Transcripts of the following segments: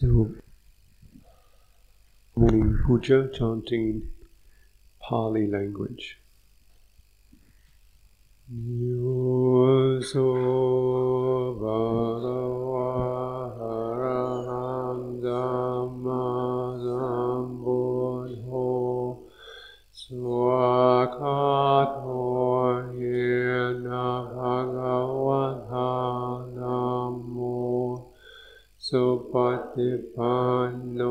So, morning puja chanting in Pali language. ฏิปันโน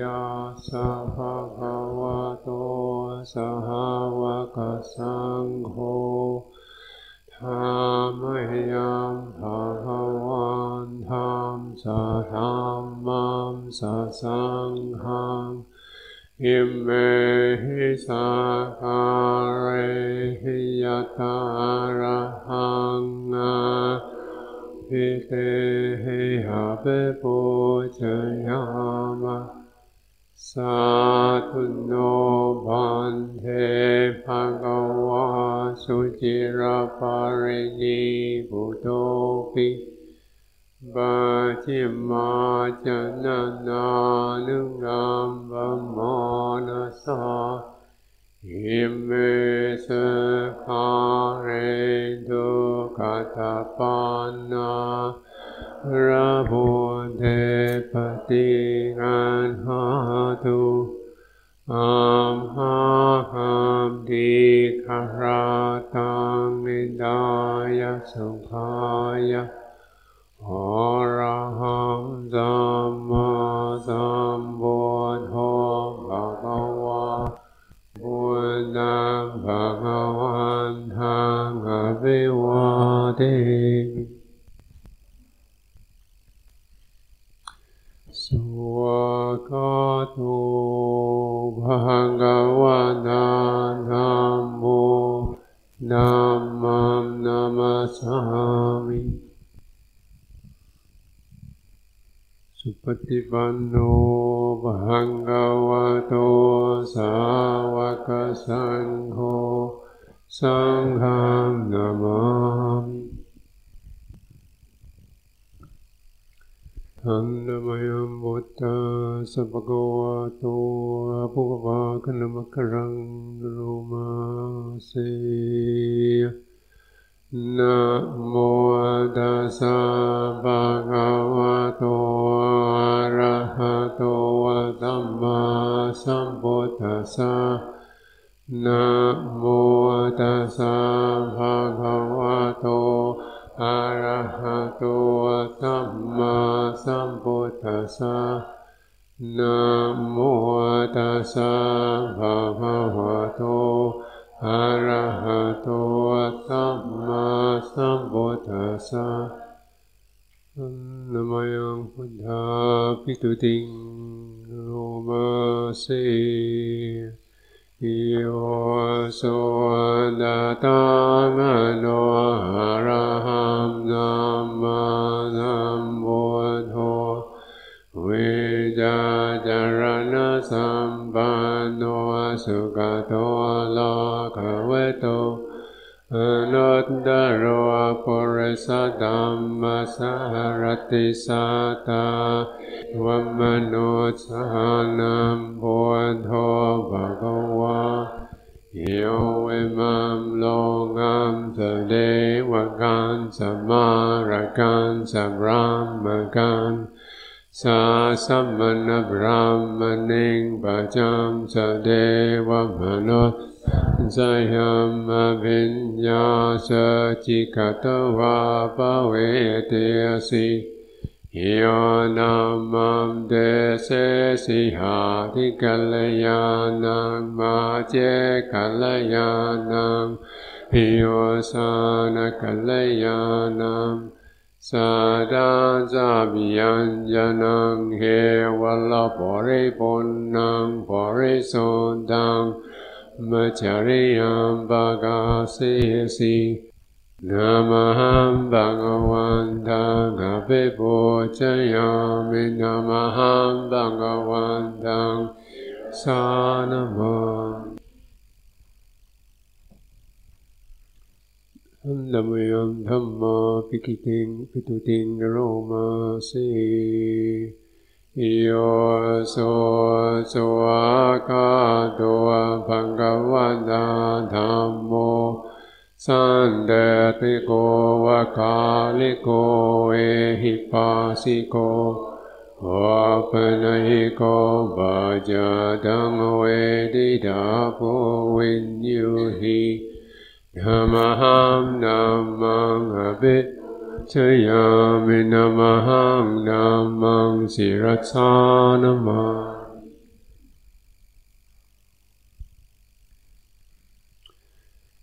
ยาสัพพะวะโตสหวะกสังโฆธรรมยังภะคะวันธรรมสะธรรมัมสะสังฆังอิเมหิสัคาเรหิยตาระหังภิเตหะเปโปชยามะสาธุโนบันเทภะกวาสุจิระปาริณีบุโตปิบาจิมาจันนานุรัมบมานสาอิเมสคา Pite hei habe bojayama Satu no bhante bhagava sujira parini buddhopi Bhajima janananurambha manasa Himmese karedu katapanna rabunde patiran hatu amhaham dikaratam nidaya sukhaya Om 自分の。 ทธัสสะนามยังพุทธาปิตุติงโรมาเสโยโสดาตามโนอะระหัมนัมมานัมพุทโธเวจาจารณะสัมปันโนสุขโตโลกเวโต อนุตตรวปุริสตัมมสารติสัตตาวัมมนุสานัมพุทโธภะคะวะโยเวมัมโลกัมสเดวกันสมาระกันสัรามกันสาสัมมณพรามณิงปจจัมสเดวมนุษ สยามวิญญาสจิกตวาปเวเตสิโยนามมเดเสสิหาทิกัลยานังมาเจกัลยานังพิโยสานกัลยานังสาดาจาบิยัญญนังเฮวัลาปริปุณนังปริสุทธัง มัจจริยัมปะกาเสสินามาหัมบังวันตังอภิปุจยามินามาหัมบังวันตังสานมาธันนมยังธรรมาปิกิติงปิตุติงโรมาเส โยโสสวากาโตภะคะวะตาธัมโม สันเดติโกวะคาลิโกเอหิปัสสิโกวะปะหิโกบาจาตังเวดิดาโพวินยูหิธรรมหังนัมมังอภิ ชยามินามหังนัมมังสิรัสานมา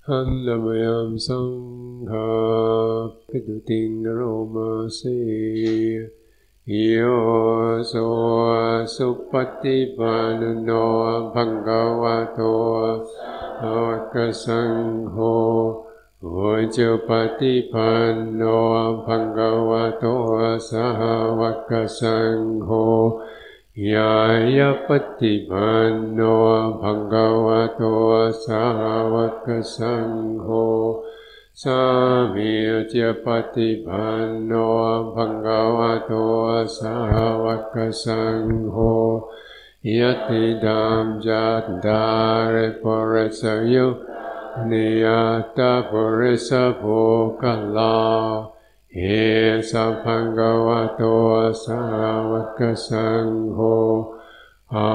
หันลมยามสังฆาปิตุติงโรมาสีโยโสสุปฏิปันโนภะคะวะโตอะระสังโฆ โอจุปฏิปันโนภะคะวะโตสาวกสังโฆยายาปฏิปันโนภะคะวะโตสาวกสังโฆสามีจิปฏิปันโนภะคะวะโตสาวกสังโฆยติดามจัตตาริปุริสยุ นิยตาปุริสโภคลาเอสัพพังกวะโตสาวกสังโฆอา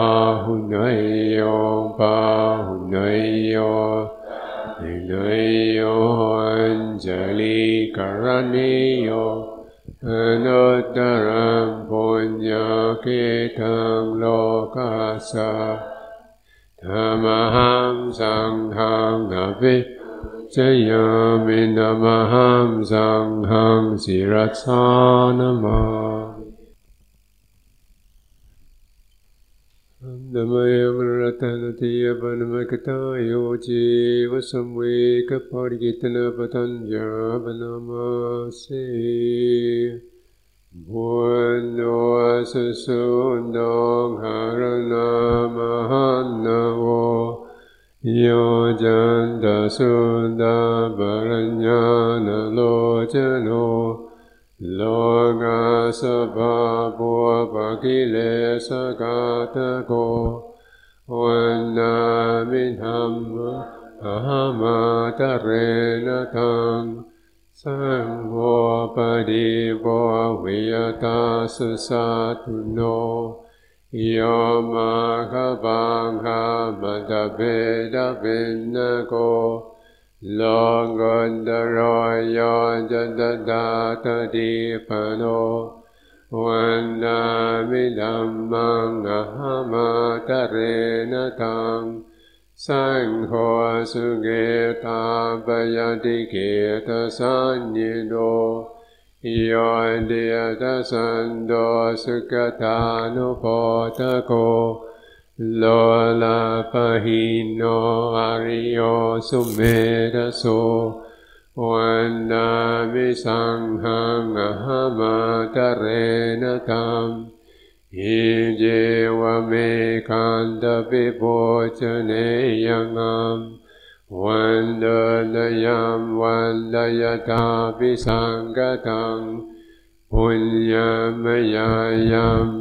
หุนยโยปาหุนยโยนินยโยอัญจลิกรณิโยอนุตตรังปุญญาเกตังโลกัสสะธรรมหังสังฆังอภิจยาสา Dhammaham Sangham Navi Jayami Dhammaham Sangham Sirasanama. Dhammayamratanatiyapanamakatāyo jivasamveka parigitana patanjavanamase Dhammayamratanatiyapanamakatāyo jivasamveka parigitana patanjavanamase บุญโนสุสุนงหารนามหันนโวโยจันตสุดาบรัญญาณโลจโนโลกาสภาปัวปะกิเลสกาตโกวันนามิธรรมหามาตเรนทัง สังโฆปฏิโภวิยตาสุสัตุโนโยมาคบังคามตะเบดะเบนโกโลกุตโรโยจัตตาตติปโนวันนามิธัมมังอะหมาตะเรนตัง สังโฆสุเกตาปยติเกตสัญญิโนโยเดียตสันโดสุกตานุโพตโกโลลาปะหิโนอาริโยสุเมรโสวันนามิสังหังอะหมาตเรนตัม ीजेवमेकान्तविभोचनेयमां वन्दलयां वन्दयताभिसाङ्गतां पुण्यमयायां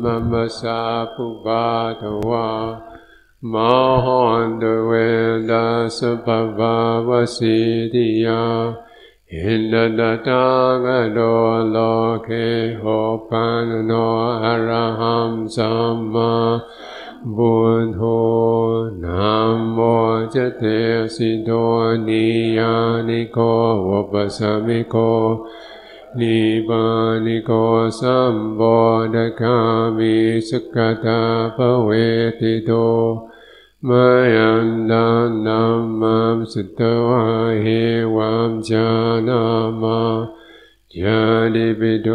मम सा पुबाधवा माहान्दवेदासभवावसिधिया อินดาตากะโดโลเคโหปันโนอะระหัมสัมมาบุตโธนามโมจเตสิโดนิยานิโกวปสัมิโกนิบานิโกสัมบอดกามิสกตาปเวติโต มายันดานัมมัมสุตวะเหวัมจานามาจาดิปิโด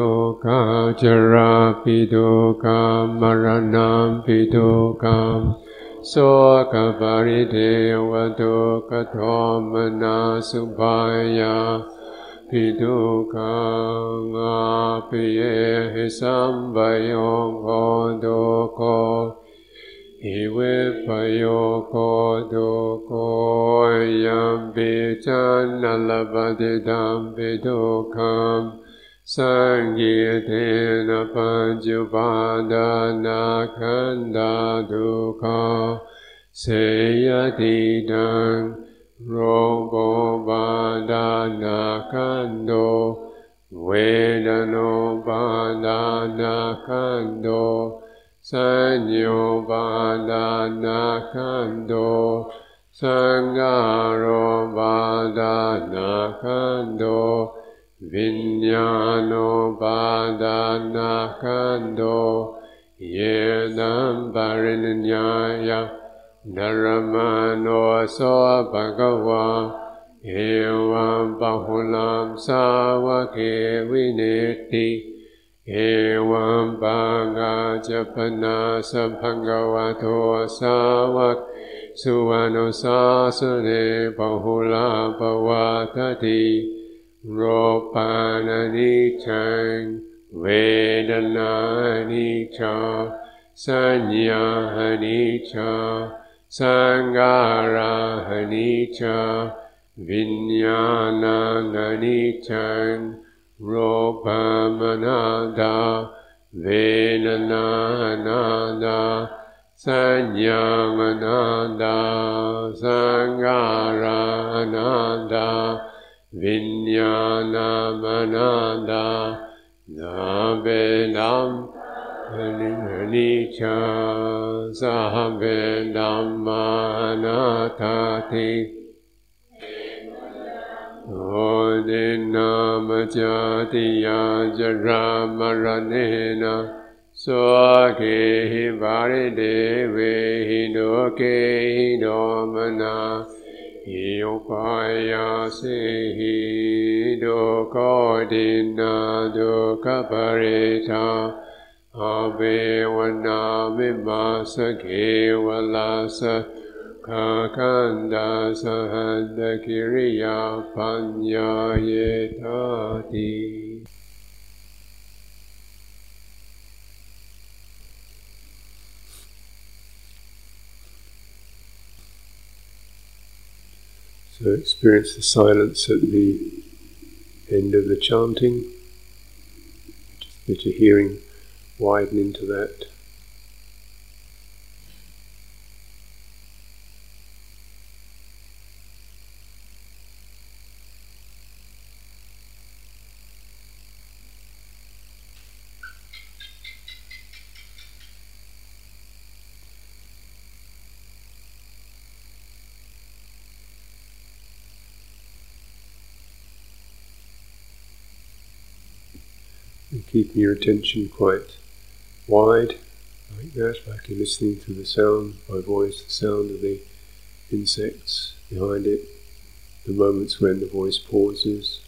กาจราปิโดกามรณามปิโดกามโสกปาริเทวตุกะทอมนาสุภายาปิทุกังอาปิเยหิสัมบยองโหตุโกอิเวปโยโคตุโก Iwe payoko doko yambi chanalabadi dambi dokam sangitena panjupadana kanda dukkha seyati dang robo badana kando vedano badana kando Sanyo Vadana Kando Sangaro Vadana Kando Vinyano Vadana Kando Yenam Varinyaya Dharamano So Bhagava Evam Bahulam Savake Vineti เอวังปังกาจปนาสัมพังกวะโทสาวกสุวรรณสาสเนปหุลาปวาทติโรปานนิจังเวดนานิชาสัญญาหนิชาสังการาหนิชาวิญญาณานิชัง ोपमनादा वेननादा सङ्गारनादा विज्ञानमनादा वेदानी च सेनां मानथाति। होनेन मचतिया जरामरणेन स्वाखे हि वारिदेवे हि लोके हि no मना हि उपायासे हि दुःखदिना दुःखपरिता अवेवनामिमास केवलास พเพดัมมานาทาติโอเดนามจาติยาจรามรเนนะสวเกหิบาริเดเวหิโนเกหิโนมนาหิโอปายาเสหิโดโกดินาโดกปริตาอาเบวนามิมาสเกวลาสคาคันดาสหันตกิริยาปัญญาเยทาติ So experience the silence at the end of the chanting, just let your hearing widen into that. And keeping your attention quite wide, like that, like you're listening to the sound, of my voice, the sound of the insects behind it, the moments when the voice pauses.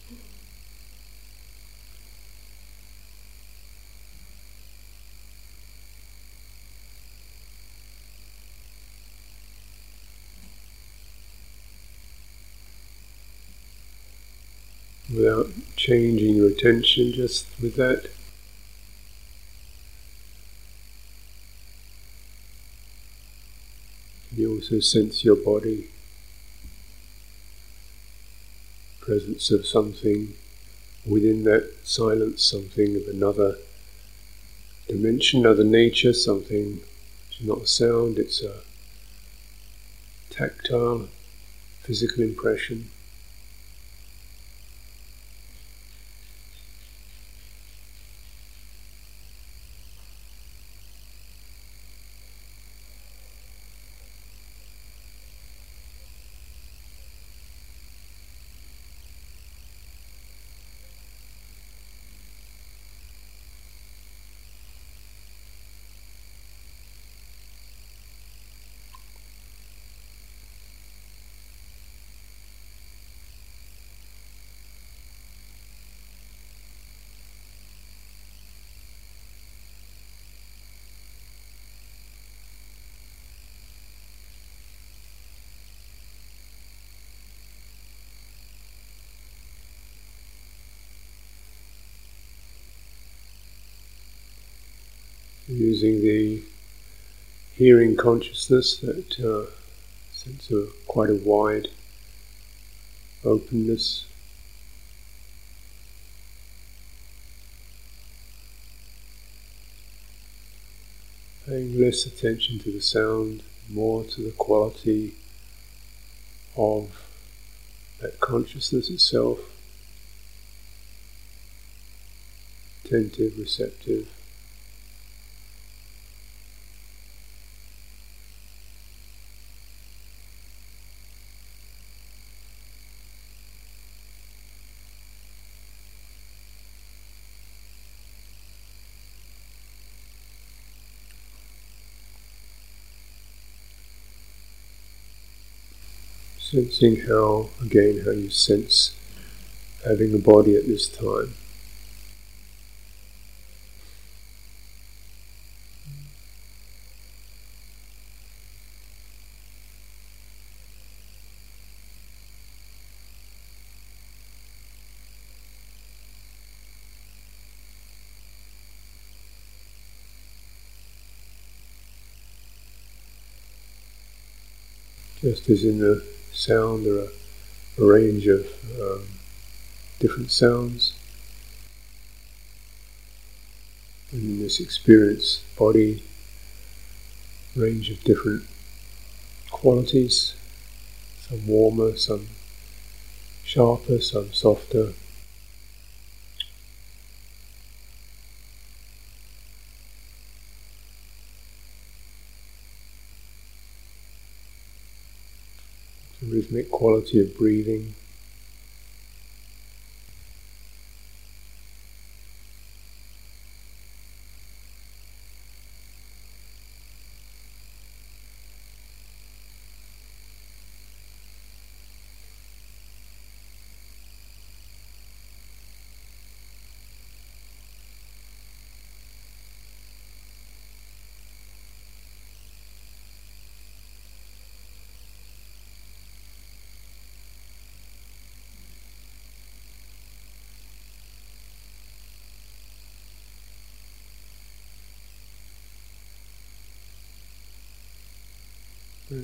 Without changing your attention, just with that You also sense your body, presence of something within that silence, something of another dimension, another nature, something which is not a sound, it's a tactile, physical impression. Using the hearing consciousness, that uh, sense of quite a wide openness. paying less attention to the sound, more to the quality of that consciousness itself, attentive, receptive. Sensing how, again, how you sense having a body at this time. just as in the sound, there are a range of um, different sounds. In this experience, body, range of different qualities, some warmer, some sharper, some softer. Rhythmic quality of breathing.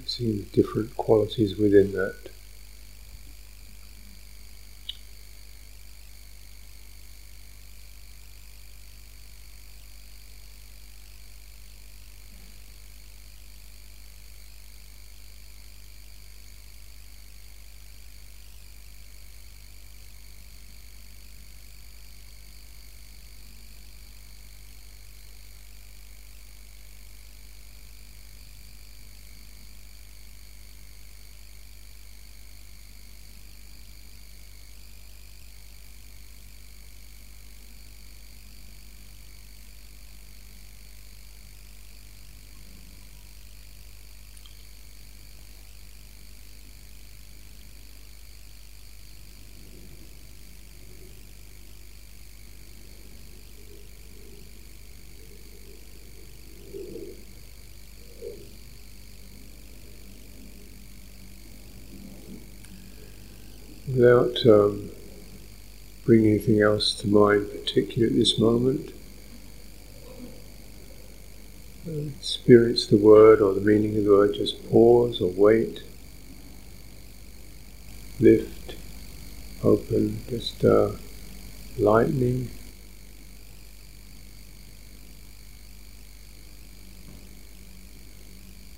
Seeing different qualities within that. Without um, bringing anything else to mind, particularly at this moment. Experience the word or the meaning of the word, just pause or wait, lift, open, just uh, lightening.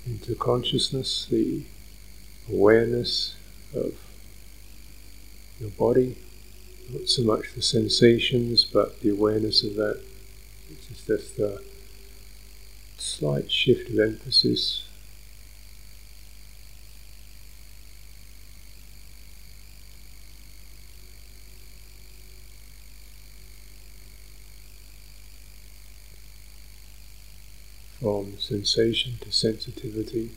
Into consciousness, the awareness of your body, not so much the sensations, but the awareness of that. It's just a uh, slight shift of emphasis. From sensation to sensitivity.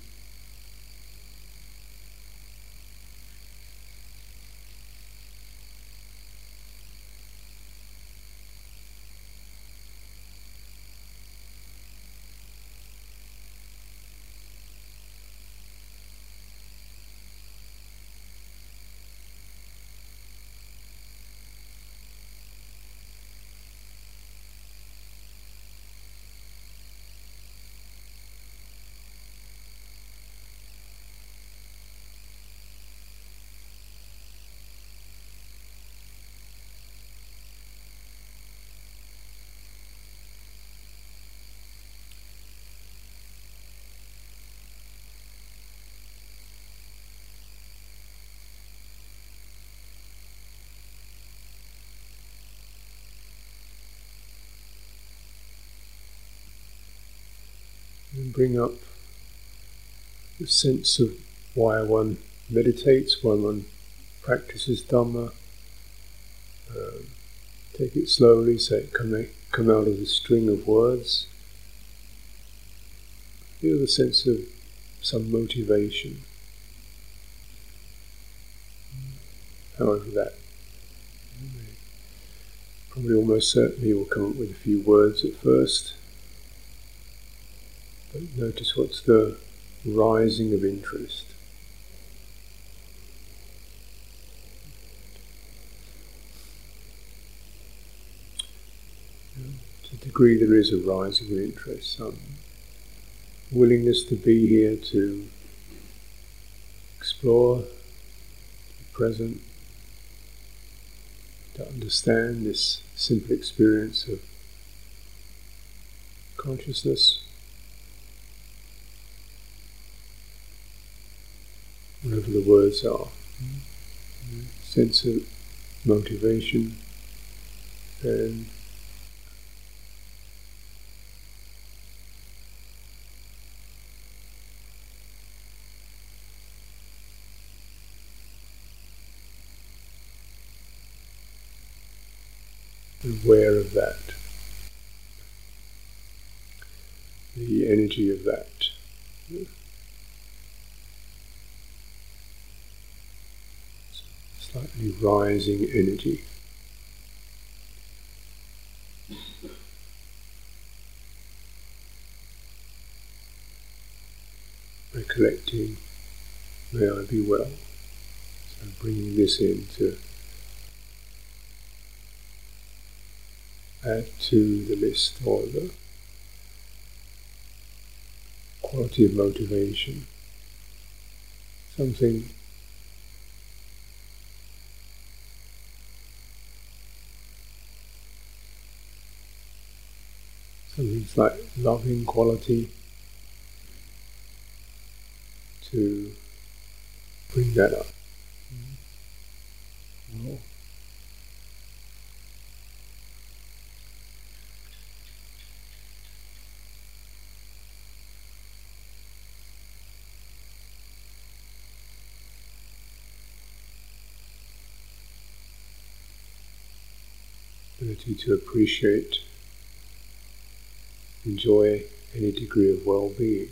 And bring up the sense of why one meditates, why one practices Dhamma. Um, take it slowly so it can come out of the string of words. Feel the sense of some motivation. However, that probably almost certainly will come up with a few words at first. But notice what's the rising of interest. To the degree there is a rising of interest, some willingness to be here to explore, to be present, to understand this simple experience of consciousness. Whatever the words are, sense of motivation and aware of that, the energy of that. Rising energy. Recollecting, may I be well. So bringing this into add to the list or the quality of motivation. Something something like loving quality to bring that up. Mm-hmm. ability to appreciate, enjoy any degree of well being.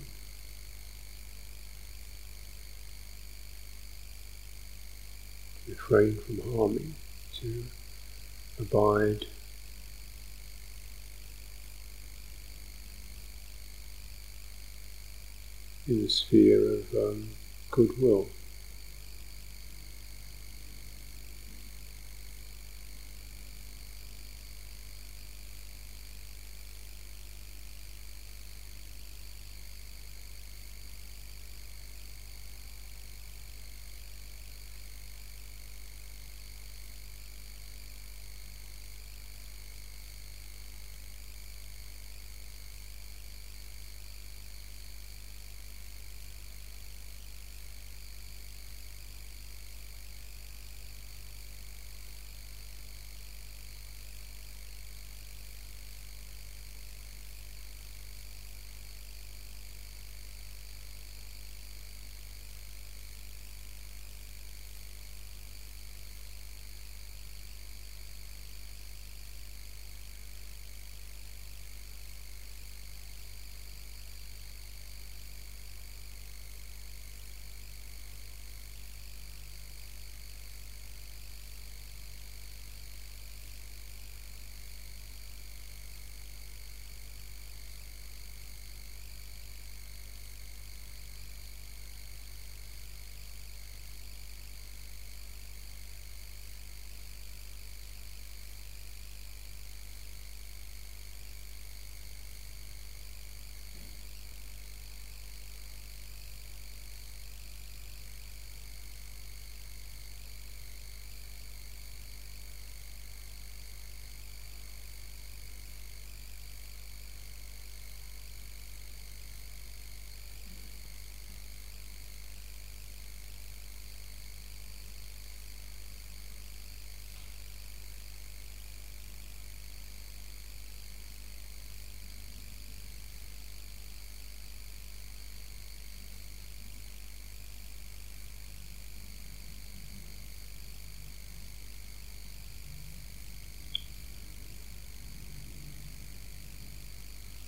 Refrain from harming, to abide. In the sphere of um, goodwill.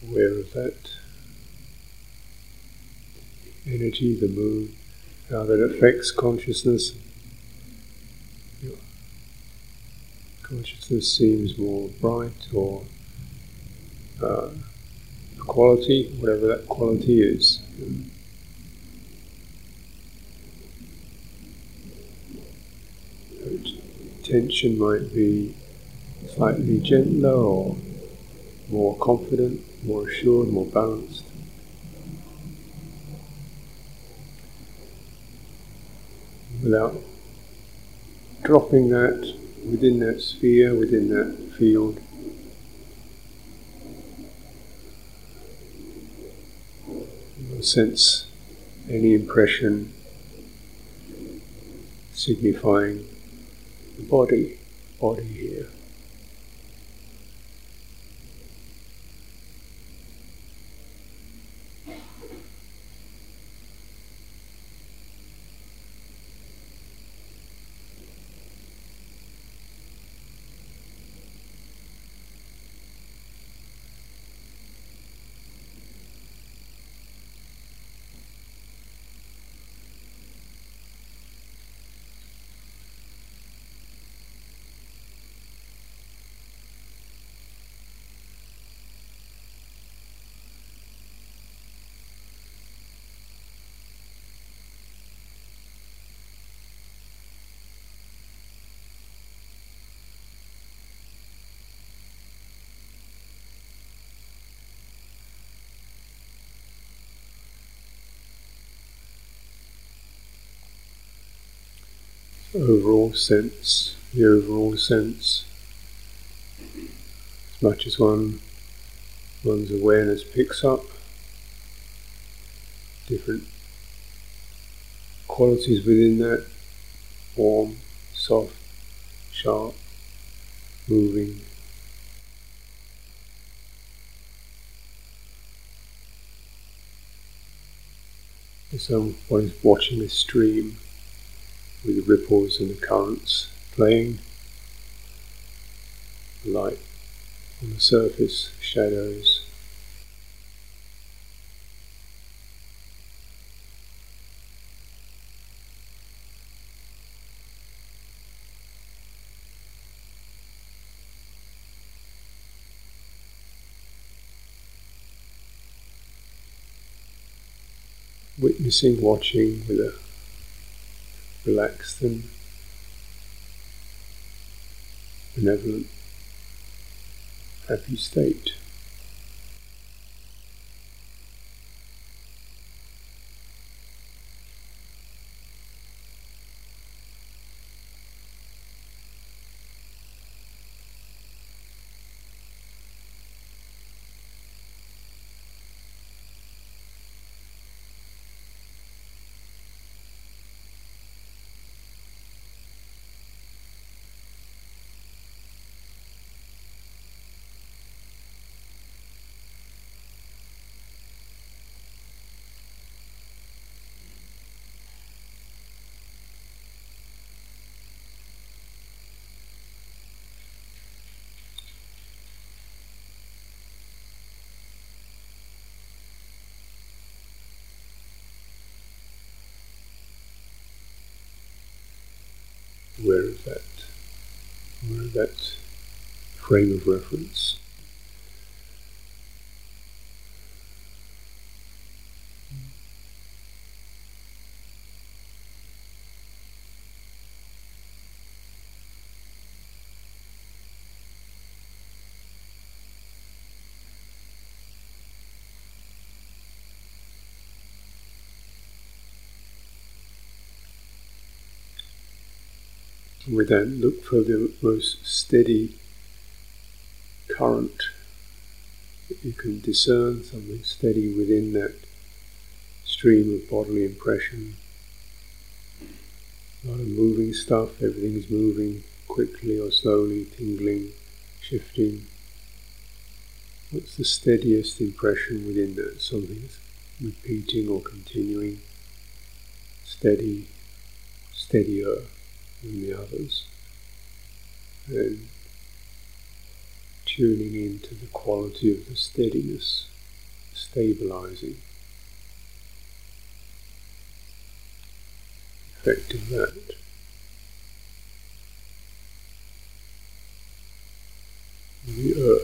Aware of that energy, the moon, how that affects consciousness. Consciousness seems more bright or uh, quality, whatever that quality is. Tension might be slightly gentler or more confident, more assured, more balanced. Without dropping that within that sphere, within that field. sense any impression signifying the body, body here. Overall sense, the overall sense, as much as one one's awareness picks up different qualities within that. Warm, soft, sharp, moving. Someone is watching a stream with the ripples and the currents playing, light on the surface, shadows. Witnessing, watching with a relaxed and benevolent, happy state. Aware of that, aware of that frame of reference. We then look for the most steady current that you can discern, something steady within that stream of bodily impression. A lot of moving stuff, everything's moving quickly or slowly, tingling, shifting. What's the steadiest impression within that? Something that's repeating or continuing, steady, steadier in the others, and tuning into the quality of the steadiness stabilizing effect of that. The earth.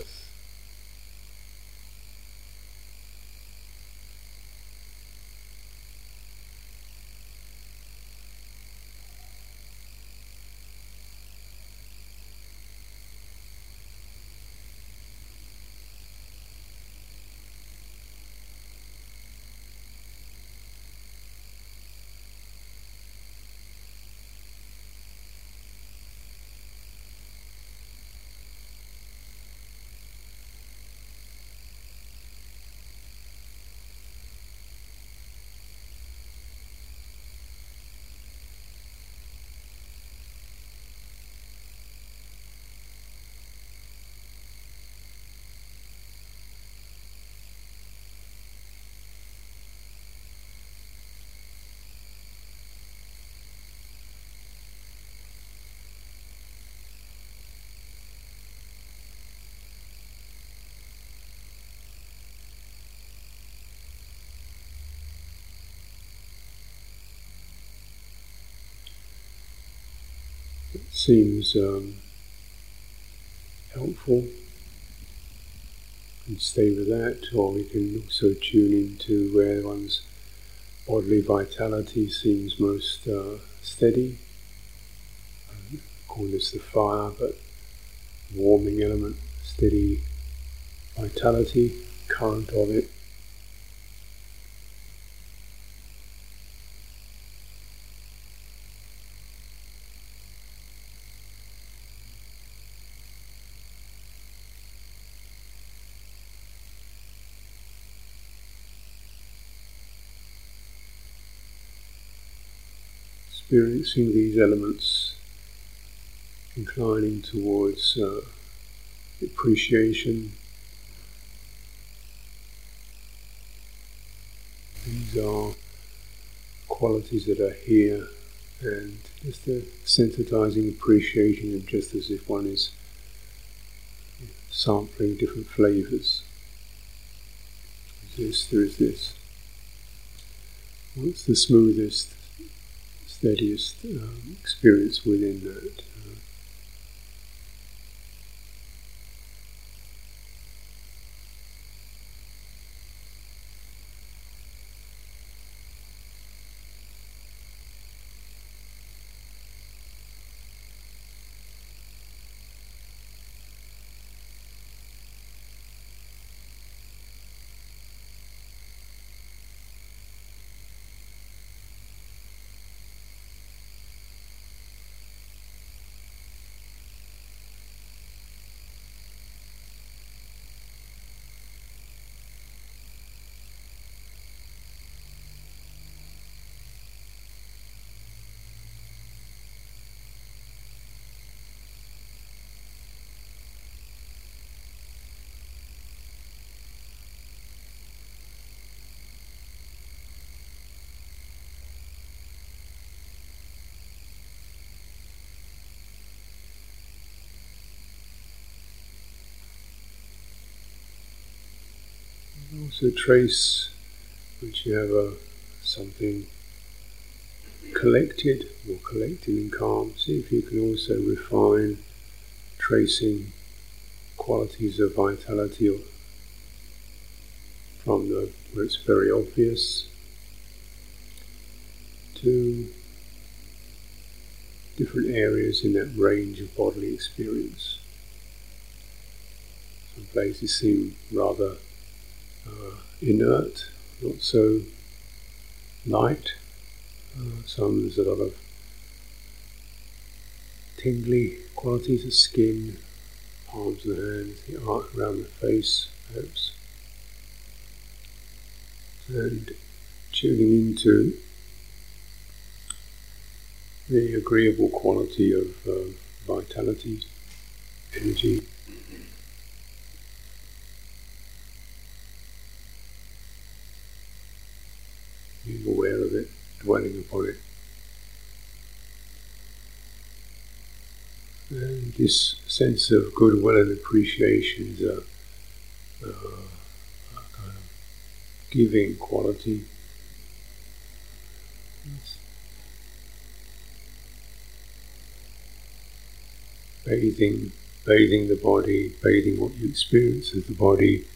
Seems um, helpful and stay with that, or we can also tune into where one's bodily vitality seems most uh, steady. Call this the fire, but warming element, steady vitality, current of it. Experiencing these elements inclining towards uh, appreciation. These are qualities that are here and just a sensitizing, appreciating them just as if one is sampling different flavors. This, there is this. What's the smoothest steadiest um, experience within that. Also trace once you have a, something collected or collected in calm, see if you can also refine tracing qualities of vitality or from the where it's very obvious to different areas in that range of bodily experience. Some places seem rather uh, inert, not so light. Uh, some there's a lot of tingly qualities of skin, palms of the hands, the arc around the face, perhaps. And tuning into the agreeable quality of uh, vitality, energy. being aware of it, dwelling upon it. And this sense of goodwill and appreciation is a, a kind of giving quality. Bathing, bathing the body, bathing what you experience as the body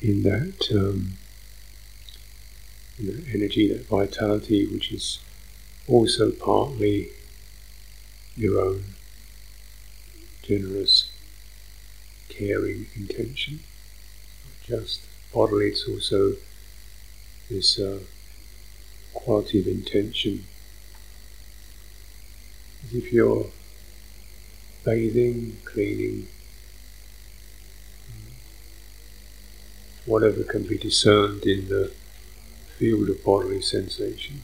in that, um, in that energy, that vitality, which is also partly your own generous, caring intention, not just bodily, it's also this uh, quality of intention. As if you're bathing, cleaning, whatever can be discerned in the field of bodily sensation.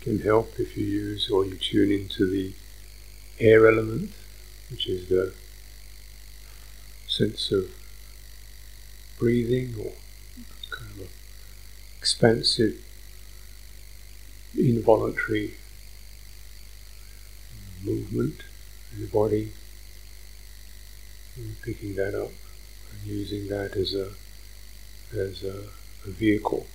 can help if you use or you tune into the air element, which is the sense of breathing or kind of expansive, involuntary movement in the body, and picking that up and using that as a as a, a vehicle.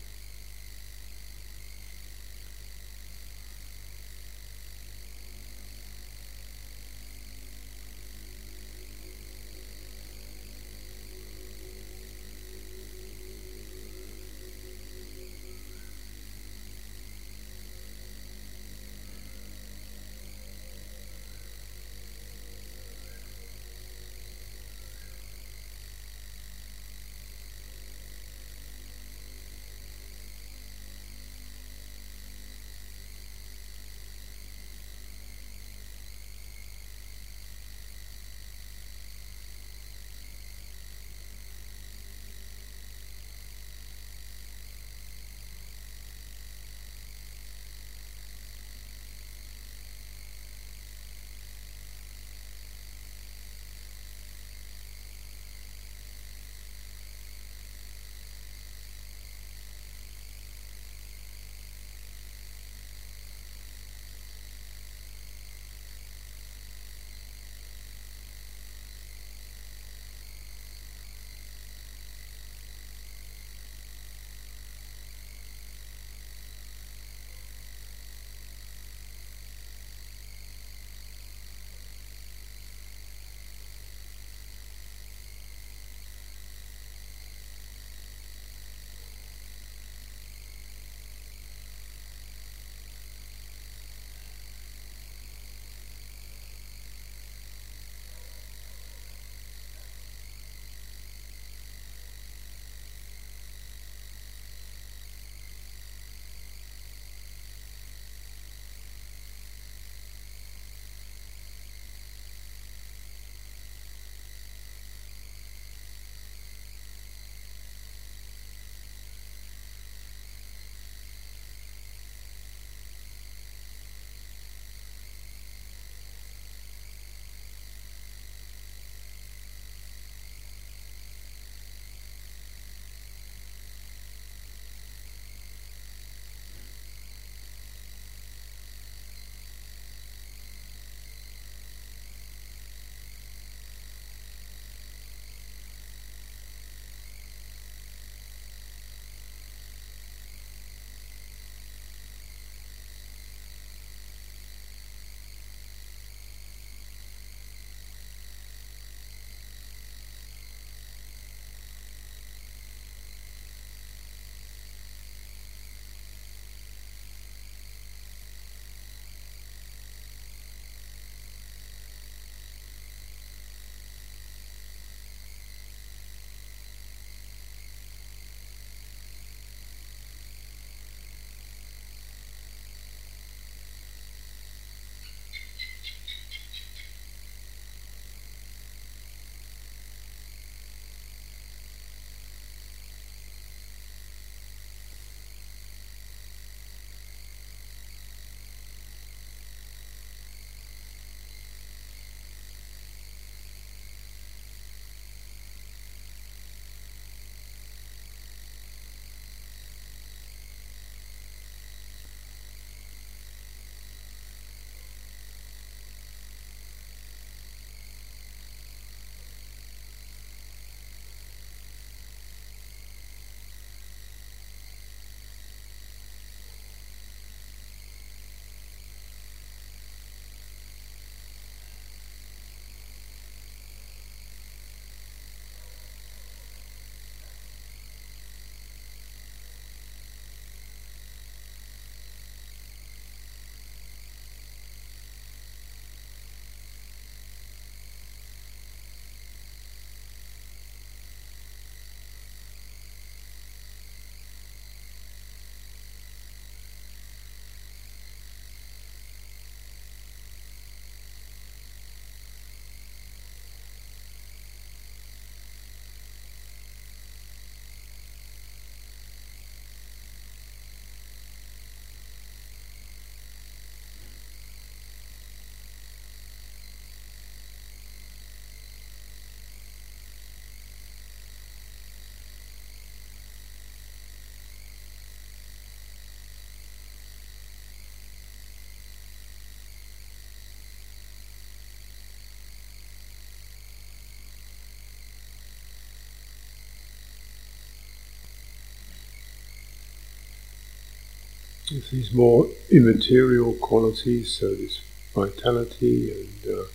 These more immaterial qualities, so this vitality and uh,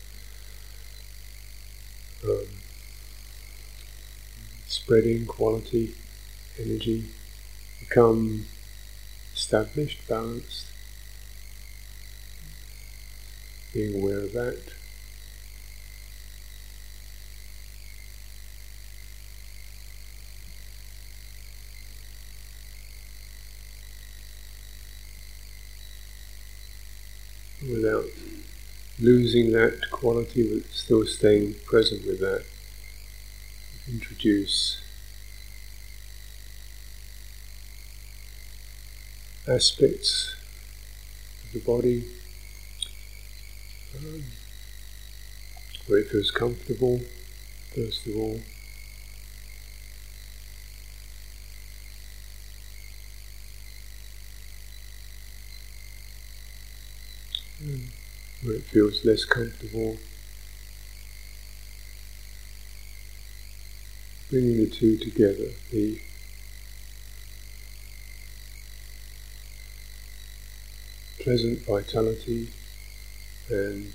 um, spreading quality, energy, become established, balanced, being aware of that. Losing that quality, but still staying present with that, introduce aspects of the body um, where it feels comfortable, first of all. Where it feels less comfortable. Bringing the two together, the pleasant vitality and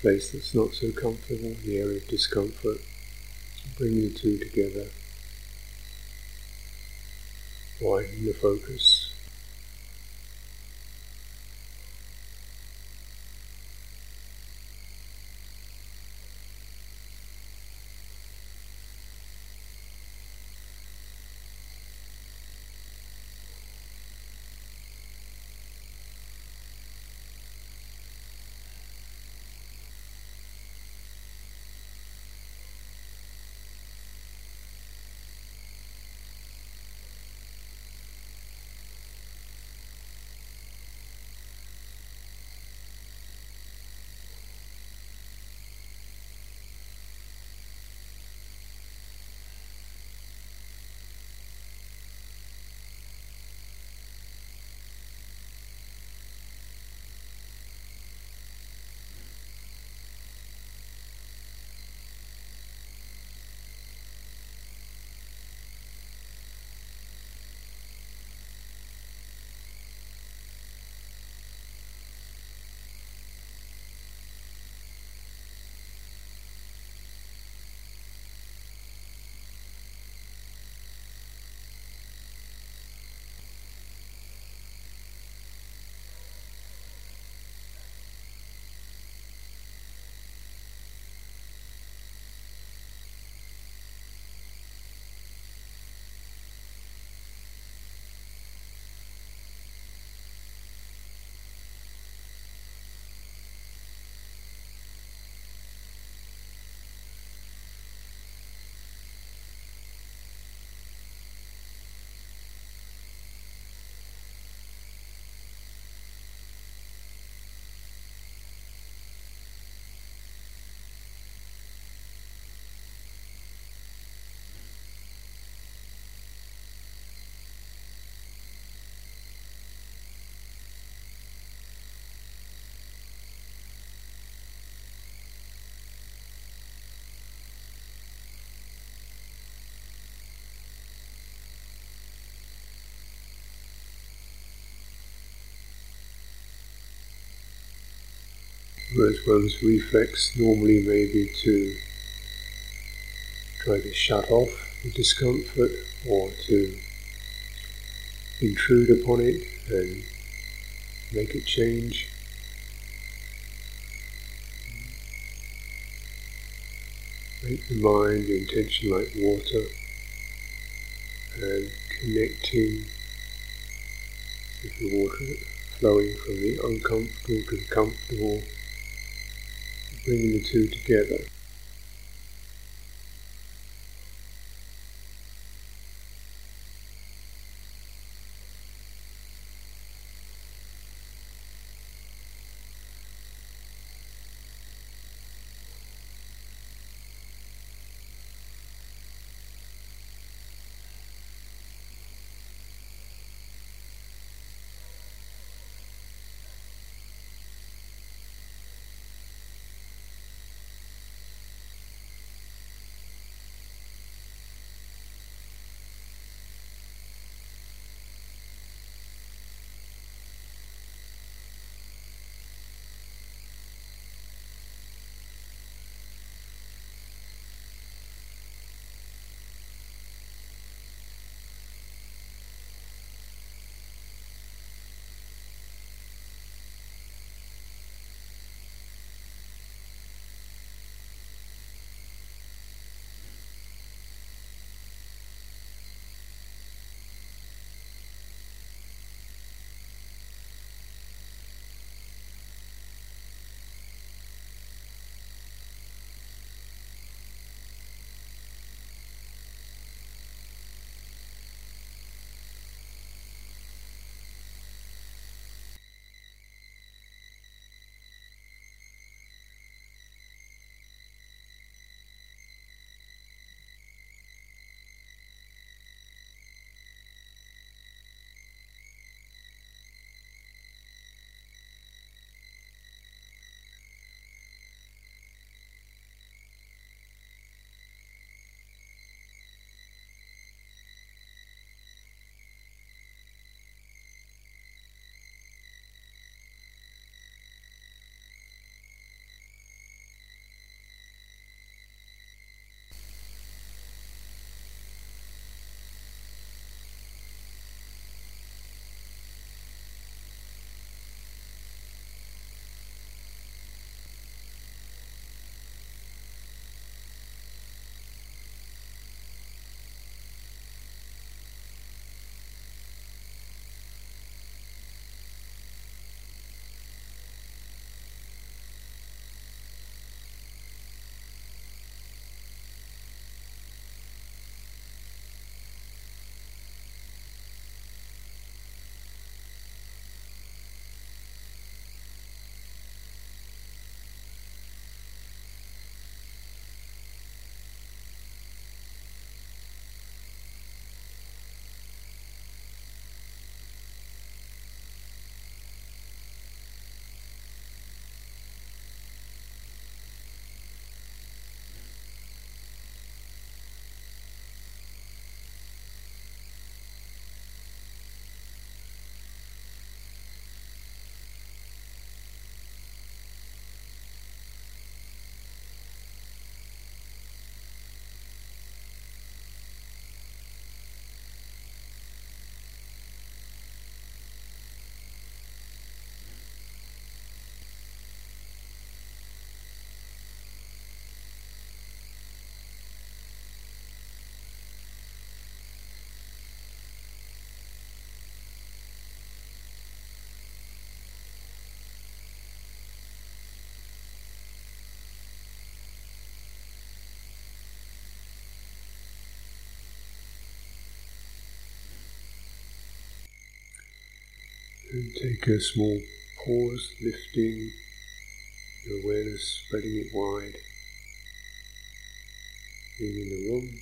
place that's not so comfortable, the area of discomfort. Bring the two together. Widen the focus. Whereas one's reflex normally may be to try to shut off the discomfort or to intrude upon it and make it change. Make the mind, the intention like water and connecting with the water flowing from the uncomfortable to the comfortable bringing the two together. And take a small pause, lifting your awareness, spreading it wide, being in the room.